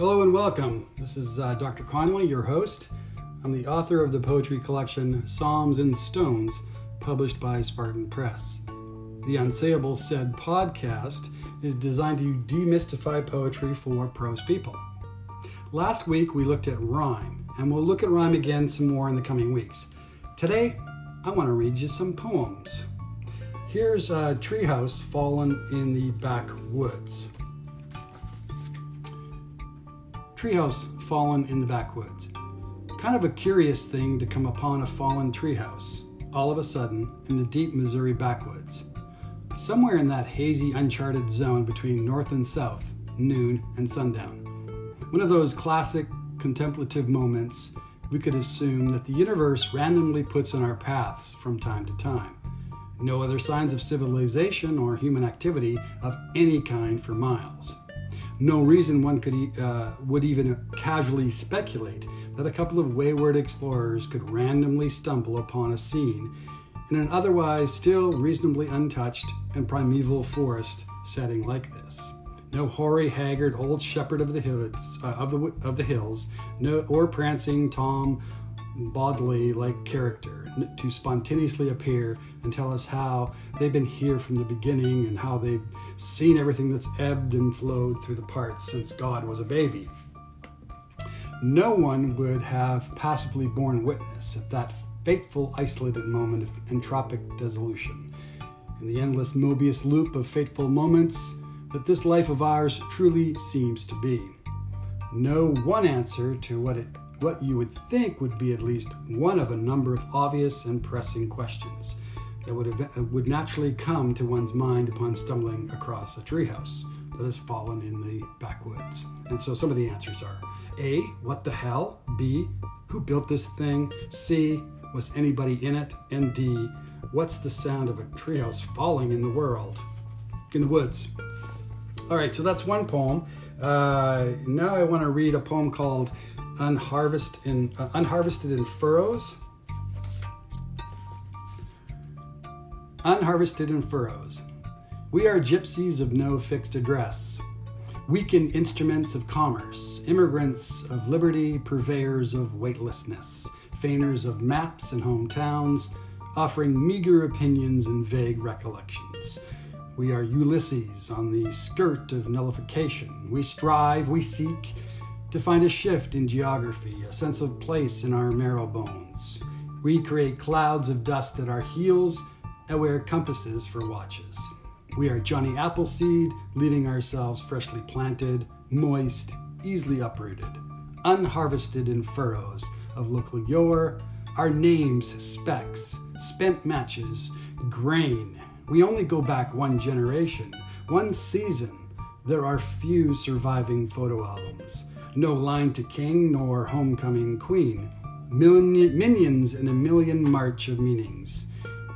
Hello and welcome. This is uh, Dr. Conley, your host. I'm the author of the poetry collection Psalms and Stones, published by Spartan Press. The Unsayable Said podcast is designed to demystify poetry for prose people. Last week we looked at rhyme, and we'll look at rhyme again some more in the coming weeks. Today, I want to read you some poems. Here's a treehouse fallen in the backwoods. Treehouse fallen in the backwoods. Kind of a curious thing to come upon a fallen treehouse, all of a sudden, in the deep Missouri backwoods. Somewhere in that hazy, uncharted zone between north and south, noon and sundown. One of those classic contemplative moments we could assume that the universe randomly puts in our paths from time to time. No other signs of civilization or human activity of any kind for miles no reason one could uh, would even casually speculate that a couple of wayward explorers could randomly stumble upon a scene in an otherwise still reasonably untouched and primeval forest setting like this. No hoary, haggard old shepherd of the hills, uh, of the of the hills, no or prancing Tom Bombadil like character to spontaneously appear and tell us how they've been here from the beginning and how they've seen everything that's ebbed and flowed through the parts since God was a baby. No one would have passively borne witness at that fateful, isolated moment of entropic dissolution. In the endless Mobius loop of fateful moments that this life of ours truly seems to be. No one answer to what it what you would think would be at least one of a number of obvious and pressing questions that would, ev- would naturally come to one's mind upon stumbling across a treehouse that has fallen in the backwoods. And so some of the answers are A, what the hell? B, who built this thing? C, was anybody in it? And D, what's the sound of a treehouse falling in the world? In the woods. All right, so that's one poem. Uh, now I want to read a poem called unharvested in, uh, unharvested in furrows. Unharvested in furrows. We are gypsies of no fixed address, weakened instruments of commerce, immigrants of liberty, purveyors of weightlessness, feigners of maps and hometowns, offering meager opinions and vague recollections. We are Ulysses on the skirt of nullification. We strive, we seek, to find a shift in geography, a sense of place in our marrow bones. We create clouds of dust at our heels and wear compasses for watches. We are Johnny Appleseed, leaving ourselves freshly planted, moist, easily uprooted, unharvested in furrows of local yore, our names specks, spent matches, grain. We only go back one generation, one season. There are few surviving photo albums no line to king nor homecoming queen. Million, minions in a million march of meanings.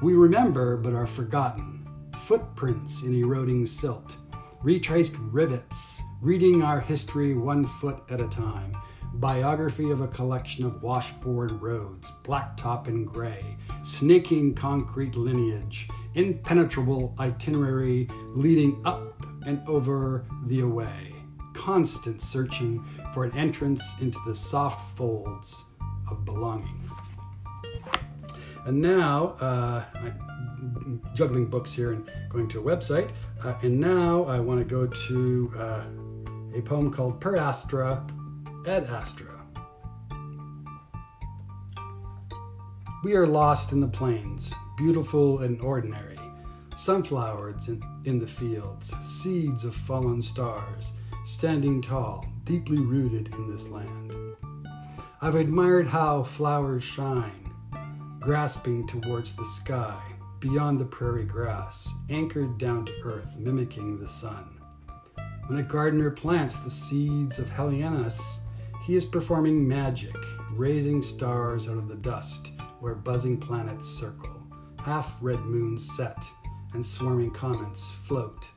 We remember but are forgotten. Footprints in eroding silt. Retraced rivets, reading our history one foot at a time. Biography of a collection of washboard roads, blacktop and gray, snaking concrete lineage, impenetrable itinerary leading up and over the away constant searching for an entrance into the soft folds of belonging. And now, uh, I'm juggling books here and going to a website. Uh, and now I want to go to uh, a poem called Per Astra ad Astra. We are lost in the plains, beautiful and ordinary. Sunflowers in, in the fields, seeds of fallen stars standing tall, deeply rooted in this land. I've admired how flowers shine, grasping towards the sky, beyond the prairie grass, anchored down to earth, mimicking the sun. When a gardener plants the seeds of Helianthus, he is performing magic, raising stars out of the dust where buzzing planets circle, half red moons set, and swarming comets float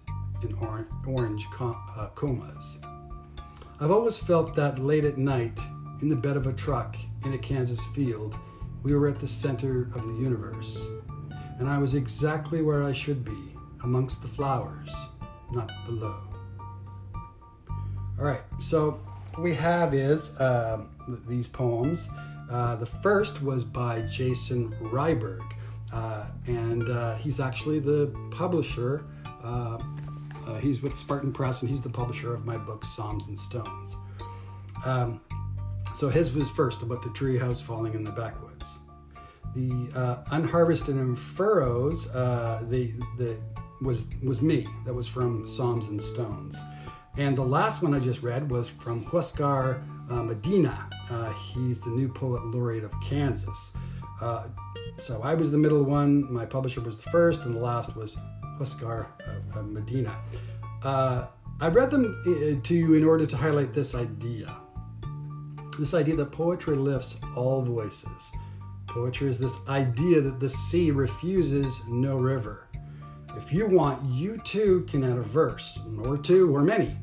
in or- orange uh, comas. I've always felt that late at night, in the bed of a truck in a Kansas field, we were at the center of the universe, and I was exactly where I should be, amongst the flowers, not below. All right, so what we have is uh, these poems. Uh, the first was by Jason Ryberg, uh, and uh, he's actually the publisher. Uh, he's with Spartan Press, and he's the publisher of my book Psalms and Stones. Um, so his was first about the treehouse falling in the backwoods. The uh, unharvested and furrows, uh, the the was was me. That was from Psalms and Stones. And the last one I just read was from Huascar uh, Medina. Uh, he's the new poet laureate of Kansas. Uh, so I was the middle one. My publisher was the first, and the last was Huascar uh, Medina. I read them to you in order to highlight this idea this idea that poetry lifts all voices. Poetry is this idea that the sea refuses no river. If you want, you too can add a verse, or two, or many.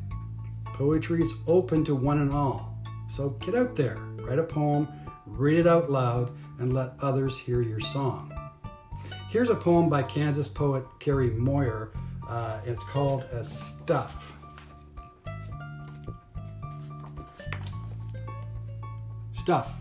Poetry is open to one and all. So get out there, write a poem, read it out loud, and let others hear your song. Here's a poem by Kansas poet Kerry Moyer. Uh, it's called "A Stuff. Stuff.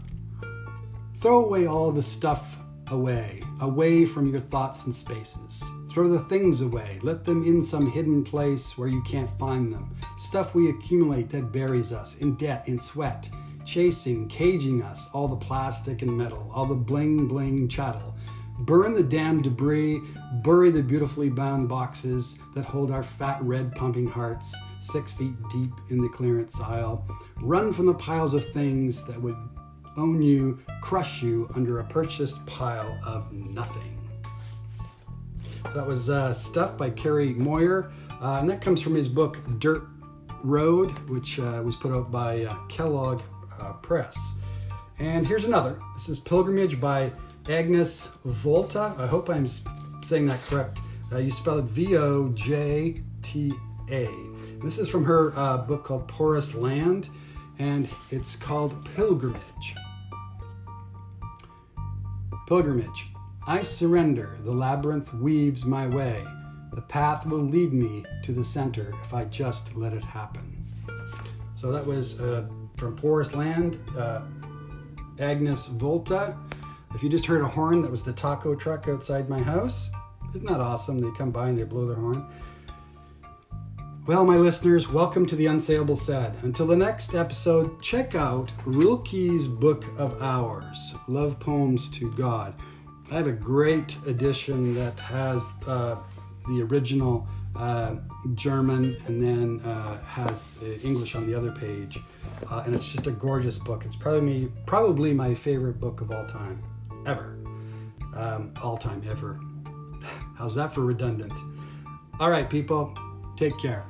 Throw away all the stuff away, away from your thoughts and spaces. Throw the things away, let them in some hidden place where you can't find them. Stuff we accumulate that buries us in debt, in sweat, chasing, caging us, all the plastic and metal, all the bling bling chattel. Burn the damn debris, bury the beautifully bound boxes that hold our fat red pumping hearts six feet deep in the clearance aisle. Run from the piles of things that would own you, crush you under a purchased pile of nothing. So that was uh, stuff by Kerry Moyer, uh, and that comes from his book Dirt Road, which uh, was put out by uh, Kellogg uh, Press. And here's another. This is Pilgrimage by Agnes Vojta. I hope I'm saying that correct. Uh, you spell it V O J T A. This is from her book called Porous Land, and it's called Pilgrimage. Pilgrimage. I surrender, the labyrinth weaves my way. The path will lead me to the center if I just let it happen. So that was uh, from Porous Land, uh, Agnes Vojta. If you just heard a horn, that was the taco truck outside my house. Isn't that awesome? They come by and they blow their horn. Well, my listeners, welcome to the Unsayable Said. Until the next episode, check out Rilke's Book of Hours Love Poems to God. I have a great edition that has uh, the original uh, German and then uh, has English on the other page. Uh, and it's just a gorgeous book. It's probably, probably my favorite book of all time, ever. Um, all time, ever. How's that for redundant? All right, people, take care.